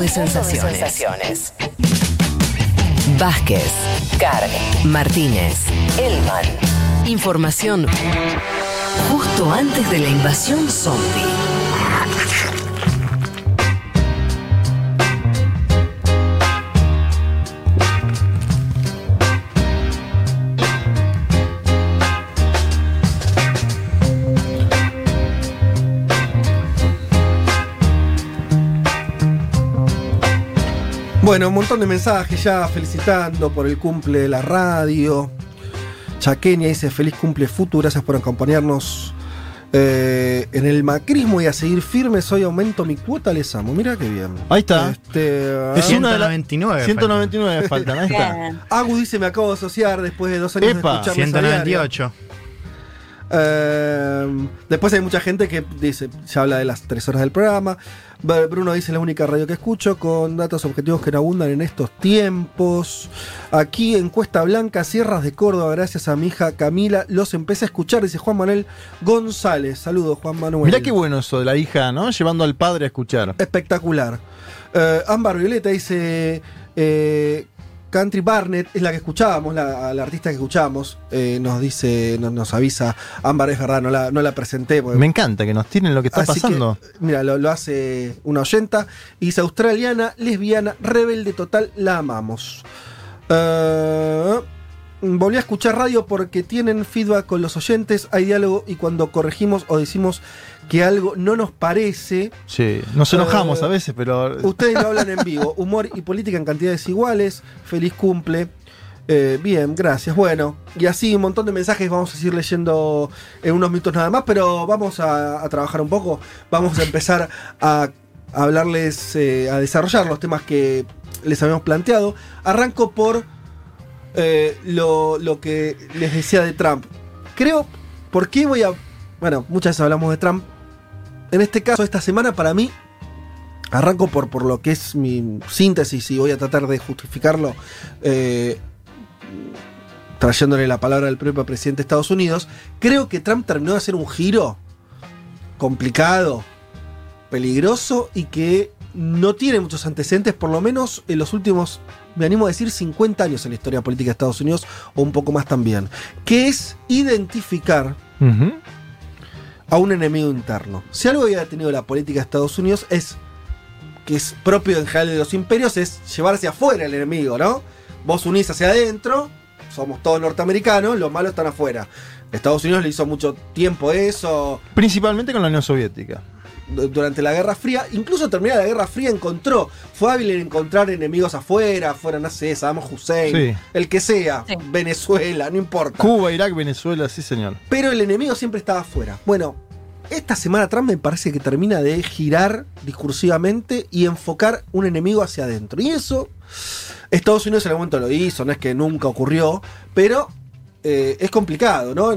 de sensaciones. Vázquez, Carg, Martínez, Elman. Información justo antes de la invasión zombie. Bueno, un montón de mensajes ya felicitando por el cumple de la radio. Chaqueña dice feliz cumple Futu, gracias por acompañarnos eh, en el macrismo y a seguir firmes. Hoy aumento mi cuota, les amo. Mira qué bien. Ahí está. Este, Es una de las 199. 199 faltan, ahí está. Agu dice me acabo de asociar después de dos años Epa, de escucharles a diario". 198. Eh, después hay mucha gente que dice, ya habla de las tres horas del programa. Bruno dice la única radio que escucho con datos objetivos que no abundan en estos tiempos. Aquí en Cuesta Blanca, Sierras de Córdoba, gracias a mi hija Camila, los empecé a escuchar, dice Juan Manuel González. Saludos, Juan Manuel. Mirá qué bueno eso de la hija, ¿no? Llevando al padre a escuchar. Espectacular. Eh, Ámbar Violeta dice. eh, Country Barnett es la que escuchábamos, la, la artista que escuchábamos. eh, nos dice, nos, nos avisa. Ámbar es verdad, no la, no la presenté. porque- Me encanta que nos tienen lo que está Así pasando. que, mira, lo, lo hace una oyenta. Y dice australiana, lesbiana, rebelde total, la amamos. Eh, volví a escuchar radio porque tienen feedback con los oyentes, hay diálogo y cuando corregimos o decimos que algo no nos parece, Sí, nos enojamos Eh, a veces, pero. ustedes lo hablan en vivo. Humor y política en cantidades iguales. Feliz cumple. Eh, bien, gracias. Bueno, y así un montón de mensajes vamos a seguir leyendo en unos minutos nada más, pero vamos a, a trabajar un poco. Vamos a empezar a, a hablarles, eh, a desarrollar los temas que les habíamos planteado. Arranco por eh, lo, lo que les decía de Trump. Creo, ¿por qué voy a... Bueno, muchas veces hablamos de Trump. En este caso, esta semana para mí Arranco por, por lo que es mi síntesis y voy a tratar de justificarlo eh, trayéndole la palabra del propio presidente de Estados Unidos. Creo que Trump terminó de hacer un giro complicado, peligroso y que no tiene muchos antecedentes, por lo menos en los últimos, me animo a decir, 50 años en la historia política de Estados Unidos o un poco más también, que es identificar a un enemigo interno. Si algo había tenido la política de Estados Unidos es que es propio en general de los imperios, es llevar hacia afuera el enemigo, ¿no? Vos unís hacia adentro, somos todos norteamericanos, los malos están afuera. Estados Unidos le hizo mucho tiempo eso Principalmente con la Unión Soviética. Du- durante la Guerra Fría. Incluso terminada la Guerra Fría encontró, fue hábil en encontrar enemigos afuera, fuera, no sé, Saddam Hussein, Sí. el que sea, Sí. Venezuela, no importa. Cuba, Irak, Venezuela, sí, señor. Pero el enemigo siempre estaba afuera. Bueno, esta semana Trump me parece que termina de girar discursivamente y enfocar un enemigo hacia adentro. Y eso, Estados Unidos en algún momento lo hizo, no es que nunca ocurrió, pero eh, es complicado, ¿no?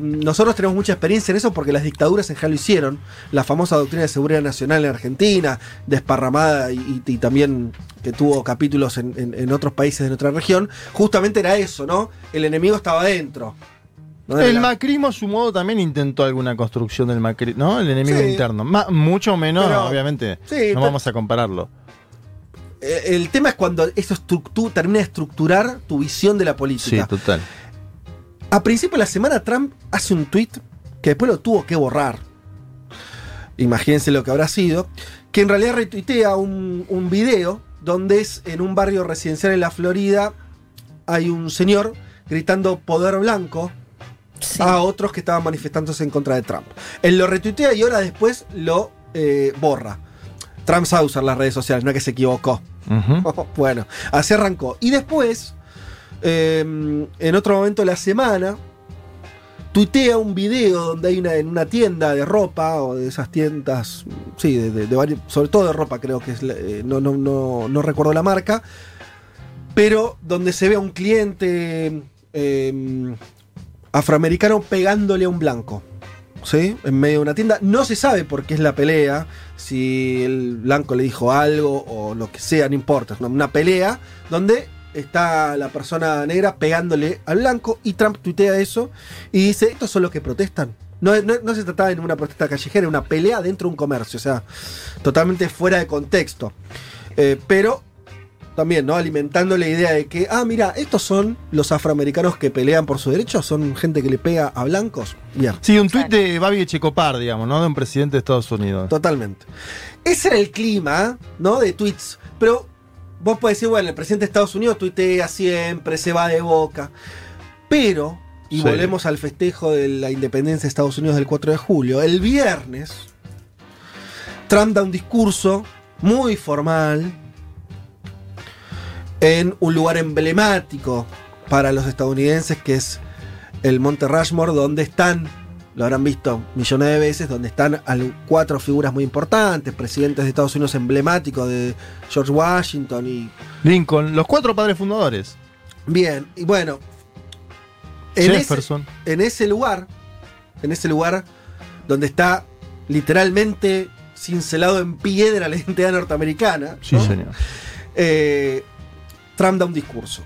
Nosotros tenemos mucha experiencia en eso porque las dictaduras en general lo hicieron. La famosa doctrina de seguridad nacional en Argentina, desparramada y, también que tuvo capítulos en, en- en otros países de nuestra región, justamente era eso, ¿no? El enemigo estaba adentro. El la- macrismo a su modo también intentó alguna construcción del macrismo, ¿no? El enemigo Sí. interno. Ma- mucho menos, Pero- obviamente. Sí, no vamos a compararlo. Eh, El tema es cuando eso termina de estructurar tu visión de la Sí, política. total. A principio de la semana Trump hace un tweet que después lo tuvo que borrar. Imagínense lo que habrá sido. Que en realidad retuitea un, un video donde es en un barrio residencial en la Florida. Hay un señor gritando poder blanco Sí. a otros que estaban manifestándose en contra de Trump. Él lo retuitea y horas después lo eh, borra. Trump sabe usar las redes sociales, no es que se equivocó. Bueno, así arrancó. Y después, eh, en otro momento de la semana, tuitea un video donde hay una, en una tienda de ropa, o de esas tiendas, sí, de, sobre todo de ropa creo que eh, no, no, no, no recuerdo la marca, pero donde se ve a un cliente eh, afroamericano pegándole a un blanco. ¿Sí? En medio de una tienda. No se sabe por qué es la pelea. Si el blanco le dijo algo o lo que sea, no importa. Es una pelea donde está la persona negra pegándole al blanco y Trump tuitea eso y dice, estos son los que protestan. No, no- no se trataba de una protesta callejera, una pelea dentro de un comercio, o sea, totalmente fuera de contexto. Eh, pero también, ¿no? Alimentando la idea de que, ah, mira, estos son los afroamericanos que pelean por sus derechos, son gente que le pega a blancos. Bien, Sí, un tuit de Babi Echecopar, digamos, ¿no? De un presidente de Estados Unidos. totalmente. Ese era el clima, ¿no? De tweets. Pero vos podés decir, bueno, el presidente de Estados Unidos tuitea siempre, se va de boca. Pero, y Sí. volvemos al festejo de la independencia de Estados Unidos del 4 de julio, el viernes, Trump da un discurso muy formal en un lugar emblemático para los estadounidenses, que es el Monte Rushmore, donde están, lo habrán visto millones de veces, donde están cuatro figuras muy importantes, presidentes de Estados Unidos emblemáticos de George Washington y Lincoln, los cuatro padres fundadores. Bien, y bueno, en ese, Jefferson. en ese lugar, en ese lugar donde está literalmente cincelado en piedra la identidad norteamericana, Sí, ¿no? señor. eh, Trump da un discurso.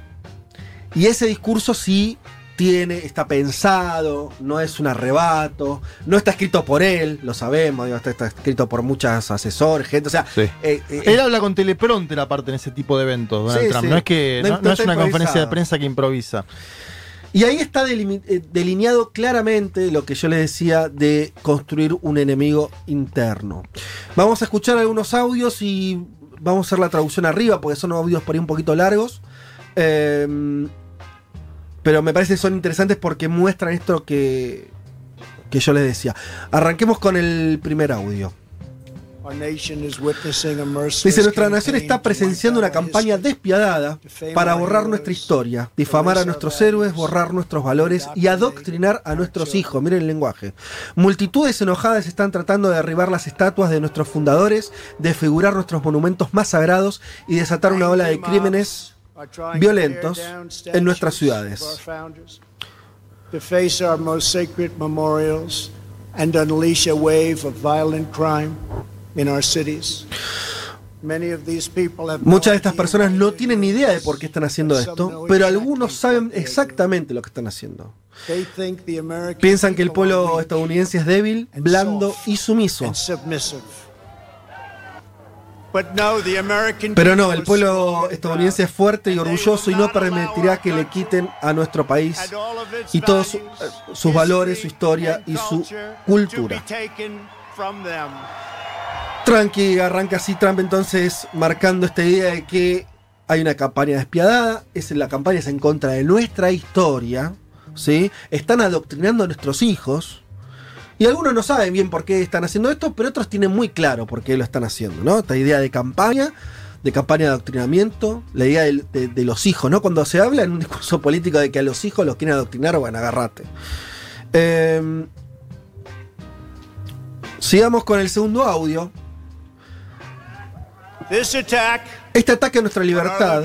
Y ese discurso sí tiene, está pensado, no es un arrebato, no está escrito por él, lo sabemos, digo, está, está escrito por muchos asesores, gente, o sea, Sí. eh, eh, Él habla con teleprompter aparte en ese tipo de eventos, Donald Sí, Trump. sí. No es que No- no, no no es una conferencia de prensa que improvisa. Y ahí está eh, delineado claramente lo que yo les decía de construir un enemigo interno. Vamos a escuchar algunos audios y vamos a hacer la traducción arriba porque son audios por ahí un poquito largos. Eh, pero me parece que son interesantes porque muestran esto que, que yo les decía. Arranquemos con el primer audio. Dice, nuestra nación está presenciando una campaña despiadada para borrar nuestra historia, difamar a nuestros héroes, borrar nuestros valores y adoctrinar a nuestros hijos. Miren el lenguaje. Multitudes enojadas están tratando de derribar las estatuas de nuestros fundadores, desfigurar nuestros monumentos más sagrados y desatar una ola de crímenes violentos en nuestras ciudades. Muchas de estas personas no tienen ni idea de por qué están haciendo esto, pero algunos saben exactamente lo que están haciendo. Piensan que el pueblo estadounidense es débil, blando y sumiso. and submissive. But no, the American Pero no, el pueblo estadounidense es fuerte y orgulloso y no permitirá que le quiten a nuestro país y todos su- sus valores, su historia y su cultura. Tranqui, arranca así Trump entonces marcando esta idea de que hay una campaña despiadada, es la campaña es en contra de nuestra historia, ¿sí? Están adoctrinando a nuestros hijos. Y algunos no saben bien por qué están haciendo esto, pero otros tienen muy claro por qué lo están haciendo, ¿no? Esta idea de campaña, de campaña de adoctrinamiento, la idea de, de los hijos, ¿no? Cuando se habla en un discurso político de que a los hijos los quieren adoctrinar, bueno, agarrate. Eh, sigamos con el segundo audio. Este ataque a nuestra libertad,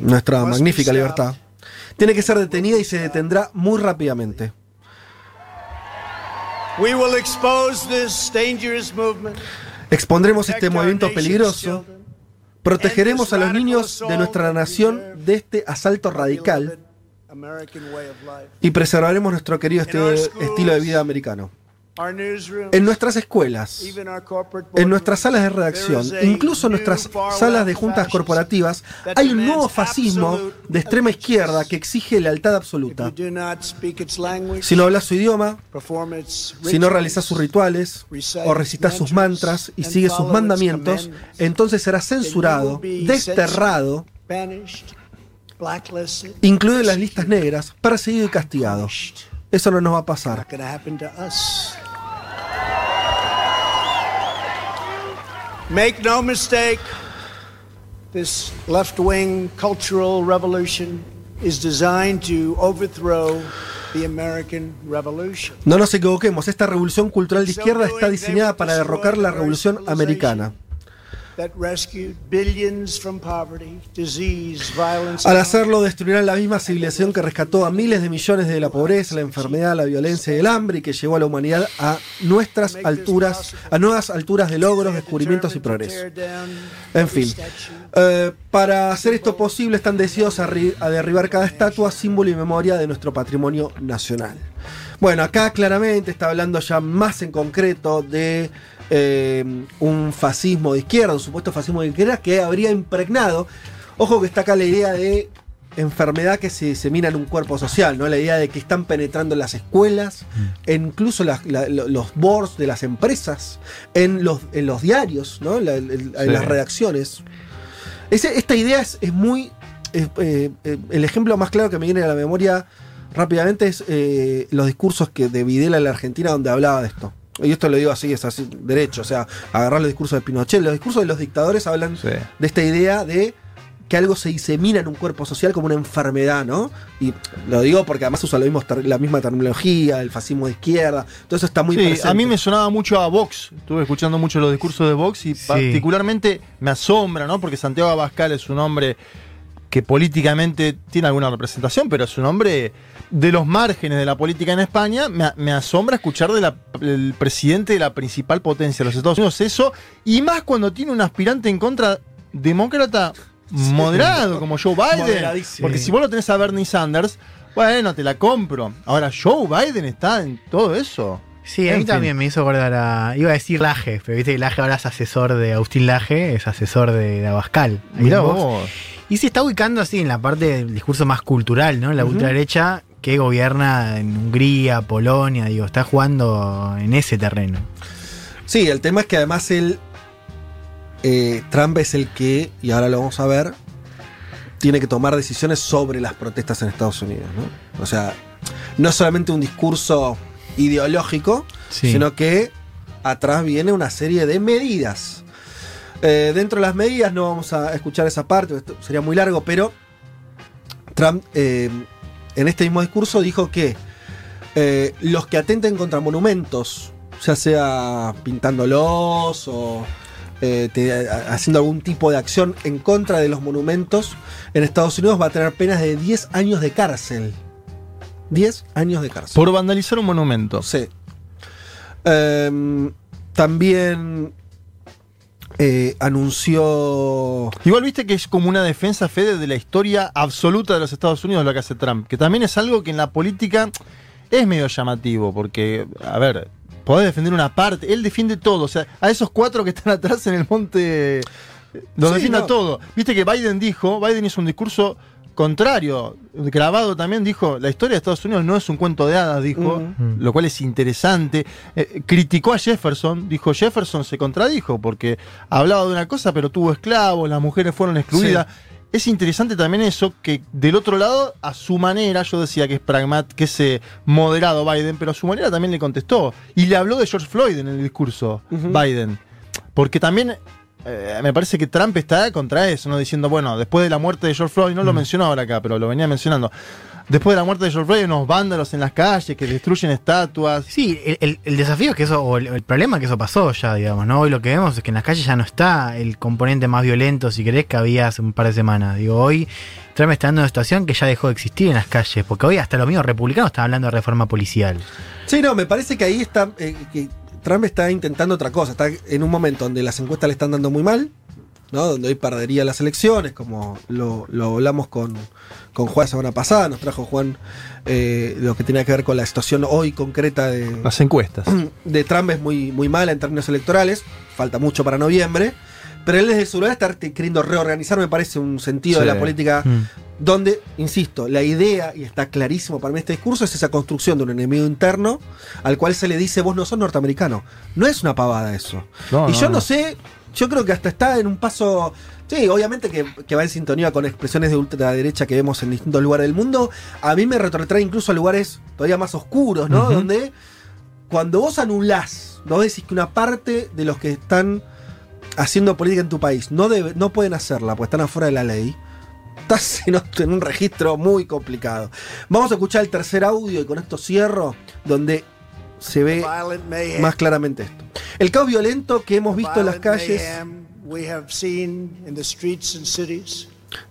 nuestra magnífica libertad, tiene que ser detenida y se detendrá muy rápidamente. We will expose this dangerous movement. Expondremos este movimiento peligroso, protegeremos a los niños de nuestra nación de este asalto radical y preservaremos nuestro querido este- estilo de vida americano. En nuestras escuelas, en nuestras salas de redacción, incluso en nuestras salas de juntas corporativas, hay un nuevo fascismo de extrema izquierda que exige lealtad absoluta. Si no hablas su idioma, si no realizas sus rituales o recitas sus mantras y sigues sus mandamientos, entonces serás censurado, desterrado, incluido en las listas negras, perseguido y castigado. Eso no nos va a pasar. Make no mistake, this left wing cultural revolution is designed to overthrow the American Revolution. No nos equivoquemos, esta revolución cultural de izquierda está diseñada para derrocar la revolución americana. Al hacerlo, destruirán la misma civilización que rescató a miles de millones de la pobreza, la enfermedad, la violencia y el hambre y que llevó a la humanidad a nuestras alturas, a nuevas alturas de logros, descubrimientos y progreso. En fin, eh, para hacer esto posible están decididos a derribar cada estatua, símbolo y memoria de nuestro patrimonio nacional. Bueno, acá claramente está hablando ya más en concreto de eh, un fascismo de izquierda, un supuesto fascismo de izquierda que habría impregnado. Ojo que está acá la idea de enfermedad que se disemina en un cuerpo social, ¿no? La idea de que están penetrando en las escuelas, en incluso las- la- lo- los boards de las empresas, en los, en los diarios, ¿no? La- en Sí. las redacciones. Ese- esta idea es, es muy. es, eh, eh, el ejemplo más claro que me viene a la memoria rápidamente es eh, los discursos que de Videla en la Argentina donde hablaba de esto. Y esto lo digo así, es así, derecho. O sea, agarrar los discursos de Pinochet. Los discursos de los dictadores hablan Sí. de esta idea de que algo se disemina en un cuerpo social como una enfermedad, ¿no? Y lo digo porque además usa lo mismo ter- la misma terminología, el fascismo de izquierda, todo eso está muy Sí, presente. a mí me sonaba mucho a Vox. Estuve escuchando mucho los discursos de Vox y Sí. particularmente me asombra, ¿no? Porque Santiago Abascal es un hombre que políticamente tiene alguna representación, pero es un hombre de los márgenes de la política en España. Me, me asombra escuchar del presidente de la principal potencia de los Estados Unidos eso, y más cuando tiene un aspirante en contra demócrata moderado, como Joe Biden. Porque si vos lo tenés a Bernie Sanders, bueno, te la compro. Ahora, Joe Biden está en todo eso. Sí, a mí también me hizo acordar a. Iba a decir Laje, pero viste que Laje ahora es asesor de Agustín Laje, es asesor de, de Abascal. Mirá vos. Y se está ubicando así en la parte del discurso más cultural, ¿no? La ultraderecha que gobierna en Hungría, Polonia, digo, está jugando en ese terreno. Sí, el tema es que además él. eh, Trump es el que, y ahora lo vamos a ver, tiene que tomar decisiones sobre las protestas en Estados Unidos, ¿no? O sea, no es solamente un discurso ideológico, Sí. sino que atrás viene una serie de medidas. Eh, dentro de las medidas no vamos a escuchar esa parte, esto sería muy largo, pero Trump eh, en este mismo discurso dijo que eh, los que atenten contra monumentos, ya sea pintándolos o eh, te- haciendo algún tipo de acción en contra de los monumentos, en Estados Unidos va a tener penas de 10 años de cárcel. 10 años de cárcel. Por vandalizar un monumento. Sí. Em, también eh, anunció. Igual viste que es como una defensa, Fede, de la historia absoluta de los Estados Unidos lo que hace Trump. Que también es algo que en la política es medio llamativo, porque, a ver, podés defender una parte, él defiende todo. O sea, a esos cuatro que están atrás en el monte, los Sí, defiende no. todo. Viste que Biden dijo, Biden hizo un discurso contrario, grabado también, dijo, la historia de Estados Unidos no es un cuento de hadas, dijo. Mm. lo cual es interesante. Eh, criticó a Jefferson, dijo Jefferson se contradijo porque hablaba de una cosa pero tuvo esclavos, las mujeres fueron excluidas. Es interesante también eso, que del otro lado, a su manera, yo decía que es pragmat, que es eh, moderado Biden, pero a su manera también le contestó. Y le habló de George Floyd en el discurso. Biden. Porque también eh, me parece que Trump está contra eso, ¿no? Diciendo, bueno, después de la muerte de George Floyd, no lo mencionó ahora acá, pero lo venía mencionando. Después de la muerte de George Floyd, hay unos vándalos en las calles que destruyen estatuas. Sí, el, el- el desafío es que eso, o el, el problema es que eso pasó ya, digamos, ¿no? Hoy lo que vemos es que en las calles ya no está el componente más violento, si querés, que había hace un par de semanas. Digo, hoy Trump está en una situación que ya dejó de existir en las calles, porque hoy hasta los mismos republicanos están hablando de reforma policial. Sí, no, me parece que ahí está. eh, que Trump está intentando otra cosa. Está en un momento donde las encuestas le están dando muy mal, ¿no? Donde hoy perdería las elecciones, como lo, lo hablamos con, con Juan la semana pasada. Nos trajo Juan eh, lo que tenía que ver con la situación hoy concreta de, Las encuestas. de Trump es muy, muy mala en términos electorales, falta mucho para noviembre, pero él desde su lugar está queriendo reorganizar, me parece, un sentido de la política Mm. Donde, insisto, la idea, y está clarísimo para mí este discurso, es esa construcción de un enemigo interno al cual se le dice vos no sos norteamericano. No es una pavada eso. No, y no, yo no. no. sé, yo creo que hasta está en un paso... Sí, obviamente que, que va en sintonía con expresiones de ultraderecha que vemos en distintos lugares del mundo. A mí me retrotrae incluso a lugares todavía más oscuros, ¿no? Donde cuando vos anulás, vos decís que una parte de los que están haciendo política en tu país no, debe- no pueden hacerla porque están afuera de la ley, estás en, un registro muy complicado. Vamos a escuchar el tercer audio y con esto cierro, donde se ve más claramente esto. El caos violento que hemos visto en las calles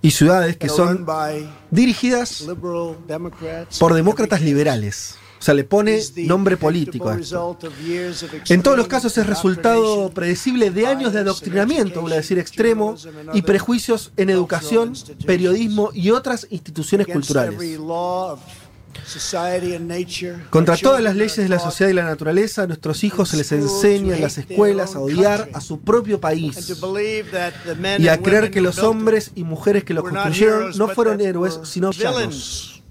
y ciudades que son dirigidas por demócratas liberales. O sea, le pone nombre político a esto. En todos los casos es resultado predecible de años de adoctrinamiento, voy a decir extremo, y prejuicios en educación, periodismo y otras instituciones culturales. Contra todas las leyes de la sociedad y la naturaleza, a nuestros hijos se les enseña en las escuelas a odiar a su propio país y a creer que los hombres y mujeres que lo construyeron no fueron héroes, sino villanos.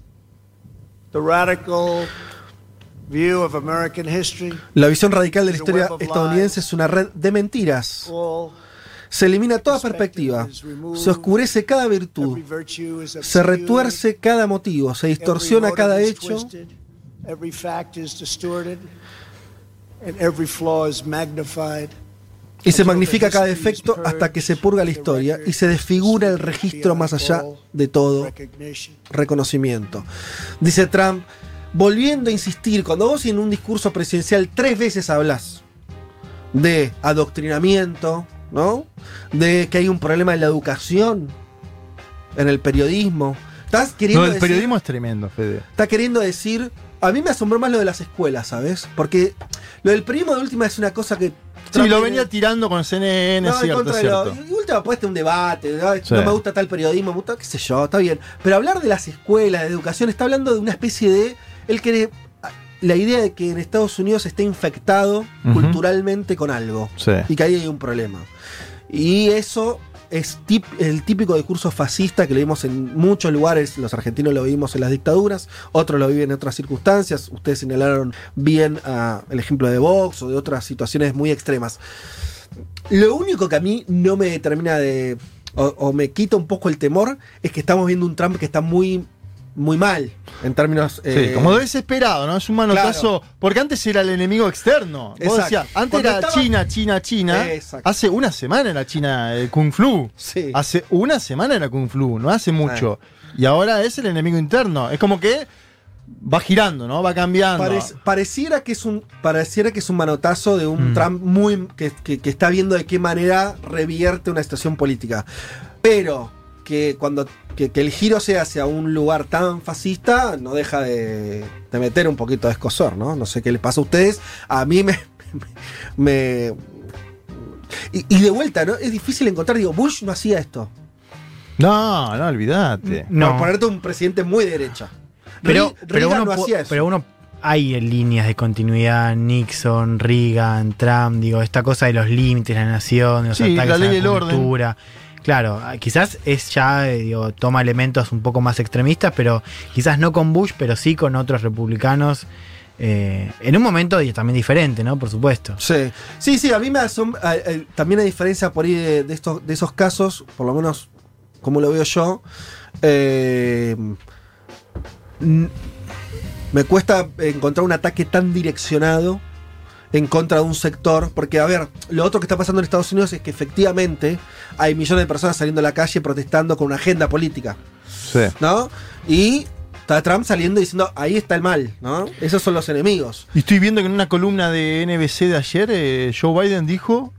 La visión radical de la historia estadounidense es una red de mentiras. Se elimina toda perspectiva, se oscurece cada virtud, se retuerce cada motivo, se distorsiona cada hecho. Every fact is distorted. And every flaw is magnified. y se magnifica cada defecto hasta que se purga la historia y se desfigura el registro más allá de todo reconocimiento. Dice Trump, volviendo a insistir, cuando vos en un discurso presidencial tres veces hablas de adoctrinamiento, ¿no? De que hay un problema en la educación, en el periodismo. Estás queriendo No, el decir- periodismo es tremendo, Fede. está queriendo decir. A mí me asombró más lo de las escuelas, ¿sabes? Porque lo del periodismo de última es una cosa que. Sí, lo venía tirando con CNN, no, cierto, contra lo- cierto. y última puesta un debate, ¿no? Sí. no me gusta tal periodismo, me gusta, qué sé yo, está bien. Pero hablar de las escuelas, de educación, está hablando de una especie de. Él quiere. La idea de que en Estados Unidos esté infectado culturalmente con algo. Sí. Y que ahí hay un problema. Y eso es tip- el típico discurso fascista que lo vimos en muchos lugares. Los argentinos lo vimos en las dictaduras, otros lo viven en otras circunstancias. Ustedes señalaron bien ah, el ejemplo de Vox o de otras situaciones muy extremas. Lo único que a mí no me termina de. o, o me quita un poco el temor es que estamos viendo un Trump que está muy. Muy mal. En términos. Sí, eh, como desesperado, ¿no? Es un manotazo. Porque antes era el enemigo externo. Vos decías, antes Cuando era estaba- China, China, China. Exacto. Hace una semana era China el Kung Flu. Sí. Hace una semana era Kung Flu, no hace mucho. Y ahora es el enemigo interno. Es como que va girando, ¿no? Va cambiando. Parec- pareciera que es un pareciera que es un manotazo de un Mm. Trump muy que, que- que está viendo de qué manera revierte una situación política pero que cuando que, que el giro sea hacia un lugar tan fascista no deja de, de meter un poquito de escosor no no sé qué les pasa a ustedes. A mí me me y, y de vuelta no es difícil encontrar digo Bush no hacía esto. No, no, olvídate. No. por ponerte un presidente muy de derecha. Pero, Re- pero, uno, no hacía eso. pero uno hay líneas de continuidad, Nixon, Reagan, Trump, digo, esta cosa de los límites de la nación, de los Sí, ataques la a ley la del orden. Claro, ah, quizás es ya, eh, digo, toma elementos un poco más extremistas, pero quizás no con Bush, pero sí con otros republicanos. eh, en un momento también diferente, ¿no? Por supuesto. Sí, sí, sí, a mí me asombra. eh, también hay diferencia por ahí de, estos, de esos casos, por lo menos como lo veo yo. me cuesta encontrar un ataque tan direccionado en contra de un sector, porque a ver, lo otro que está pasando en Estados Unidos es que efectivamente hay millones de personas saliendo a la calle protestando con una agenda política, Sí. ¿no? Y está Trump saliendo diciendo, ahí está el mal, ¿no? Esos son los enemigos. Y estoy viendo que en una columna de NBC de ayer, eh, Joe Biden dijo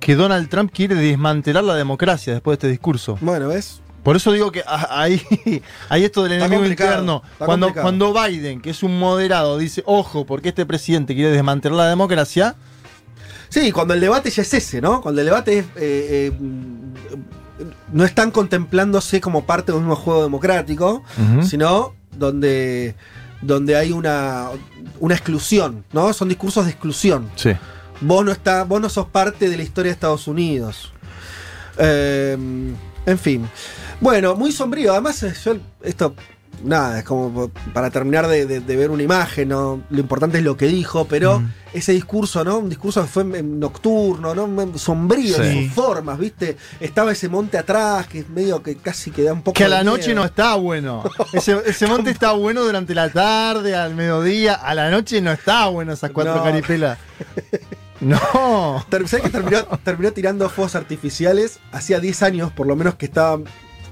que Donald Trump quiere desmantelar la democracia después de este discurso. Bueno, ¿ves? Por eso digo que ahí, ahí esto del Está enemigo interno. Cuando, complicado. cuando Biden, que es un moderado, dice, ojo, porque este presidente quiere desmantelar la democracia, Sí, cuando el debate ya es ese, ¿no? Cuando el debate es, eh, eh, no están contemplándose como parte de un mismo juego democrático, sino donde, donde hay una, una exclusión, ¿no? Son discursos de exclusión. sí. Vos no, está, vos no sos parte de la historia de Estados Unidos. Eh, en fin. Bueno, muy sombrío. Además, eh, yo esto, nada, es como para terminar de, de- de ver una imagen, ¿no? Lo importante es lo que dijo, pero Mm. ese discurso, ¿no? Un discurso que fue en- nocturno, ¿no? Sombrío en Sí. sus formas, ¿viste? Estaba ese monte atrás, que es medio que casi que da un poco Que a la noche miedo. no está bueno. Ese, ese monte está bueno durante la tarde, al mediodía. A la noche no está bueno esas cuatro No. caripelas. No. ¿Sabes que terminó, terminó tirando fuegos artificiales? Hacía 10 años, por lo menos, que estaban.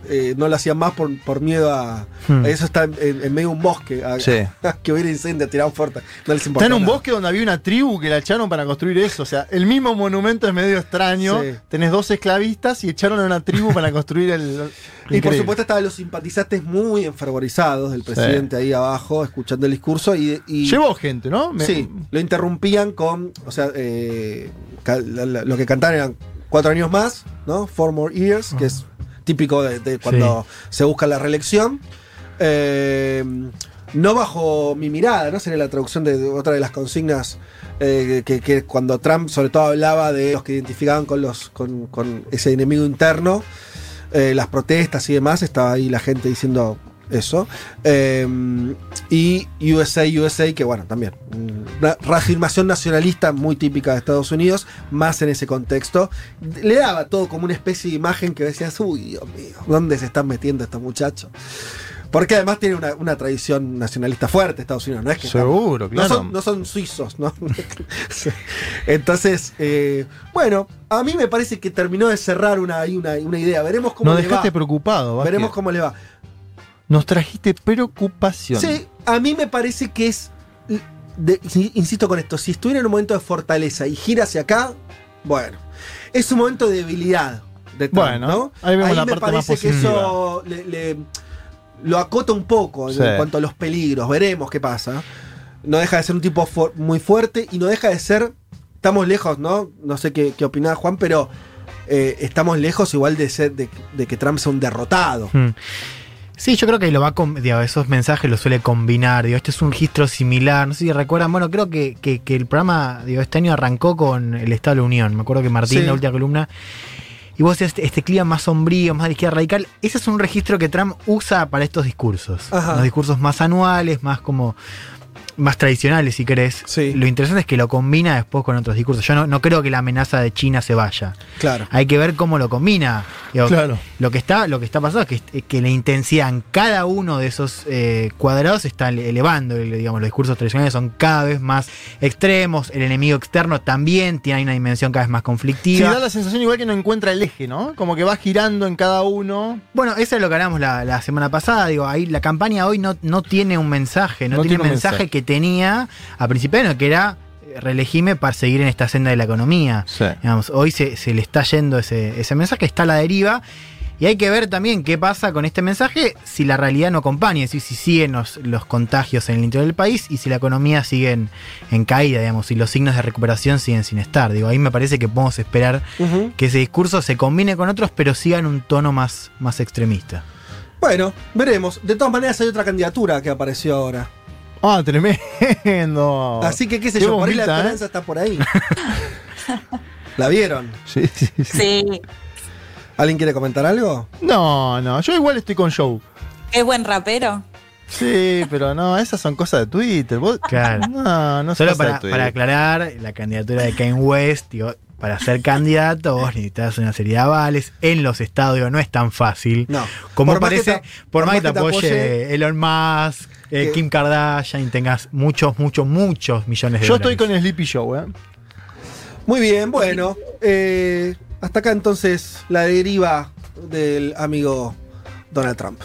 Eh, no lo hacían más por, por miedo a. Hmm. Eso está en, en medio de un bosque. a- Sí. que hubiera incendio, tiraban fuerte. No les Está en un nada. bosque donde había una tribu que la echaron para construir eso. O sea, el mismo monumento es medio extraño. Sí. Tenés dos esclavistas y echaron a una tribu para construir el. Y por supuesto estaban los simpatizantes muy enfervorizados del presidente ahí abajo, escuchando el discurso. Y, y- Llevó gente, ¿no? Me- Sí, lo interrumpían con. O sea, eh, lo que cantaban eran cuatro años más, ¿no? Four more years, que es típico de, de cuando se busca la reelección. Eh, no bajo mi mirada, ¿no? Sería la traducción de, de otra de las consignas eh, que, que cuando Trump sobre todo hablaba de los que identificaban con, los, con, con ese enemigo interno, eh, las protestas y demás, estaba ahí la gente diciendo eso. Eh, y USA, USA, que bueno, también. Una reafirmación nacionalista muy típica de Estados Unidos, más en ese contexto. Le daba todo como una especie de imagen que decías, uy, Dios mío, ¿dónde se están metiendo estos muchachos? Porque además tiene una, una tradición nacionalista fuerte Estados Unidos, ¿no es que Seguro, claro. son, no son suizos, ¿no? Entonces, eh, bueno, a mí me parece que terminó de cerrar una, una, una idea. Veremos cómo Nos le dejaste va. preocupado, Vázquez. Veremos cómo le va. Nos trajiste preocupación. Sí, a mí me parece que es. de- insisto con esto, si estuviera en un momento de fortaleza y gira hacia acá, bueno, es un momento de debilidad. De Trump, Bueno, ¿no? ahí vemos la me parte más parece que eso le, le- lo acota un poco en cuanto a los peligros. Veremos qué pasa. No deja de ser un tipo muy fuerte y no deja de ser. Estamos lejos, ¿no? No sé qué, qué opinaba Juan, pero eh, estamos lejos igual de ser de, de que Trump sea un derrotado. Mm. Sí, yo creo que lo va digo, esos mensajes los suele combinar. Digo, este es un registro similar. No sé si recuerdan, bueno, creo que, que- que el programa, digo, este año arrancó con el Estado de la Unión. Me acuerdo que Martín, Sí. la última columna. Y vos decías, este, este clima más sombrío, más de izquierda radical. Ese es un registro que Trump usa para estos discursos. Ajá. Los discursos más anuales, más como. Más tradicionales, si querés. Sí. Lo interesante es que lo combina después con otros discursos. Yo no, no creo que la amenaza de China se vaya. Claro. Hay que ver cómo lo combina. Digo, Claro. Lo que está, lo que está pasando es que, que la intensidad en cada uno de esos eh, cuadrados se está ele- elevando. El- Digamos, los discursos tradicionales son cada vez más extremos. El enemigo externo también tiene una dimensión cada vez más Sí, conflictiva. da la sensación igual que no encuentra el eje, ¿no? Como que va girando en cada uno. Bueno, eso es lo que hablamos la, la semana pasada. Digo, ahí la campaña hoy no, no tiene un mensaje, no, No tiene un mensaje, mensaje. que tenía a año, que era eh, reelegime para seguir en esta senda de la economía. Sí. Digamos, hoy se, se le está yendo ese, ese mensaje, está a la deriva. Y hay que ver también qué pasa con este mensaje si la realidad no acompaña, es decir, si siguen los, los contagios en el interior del país y si la economía sigue en, en caída, digamos, y los signos de recuperación siguen sin estar. Digo, ahí me parece que podemos esperar que ese discurso se combine con otros, pero siga en un tono más, más extremista. Bueno, veremos. De todas maneras hay otra candidatura que apareció ahora. Ah, tremendo. Así que qué sé Qué yo, por ahí la ¿eh? esperanza está por ahí. ¿La vieron? Sí, sí, sí. Sí, ¿Alguien quiere comentar algo? No, no, yo igual estoy con Joe. es buen rapero. Sí, pero no, esas son cosas de Twitter. Vos- Claro. No, no Solo para, de Twitter. para aclarar, la candidatura de Kanye West, digo, para ser candidato vos necesitas una serie de avales. En los estados digo, no es tan fácil. No. Como Por más parece, por más que te apoye, Elon Musk, eh, que- Kim Kardashian, y tengas muchos, muchos, muchos millones de Yo dólares. estoy con Sleepy Joe, ¿eh? Muy bien, bueno. eh, hasta acá entonces la deriva del amigo Donald Trump.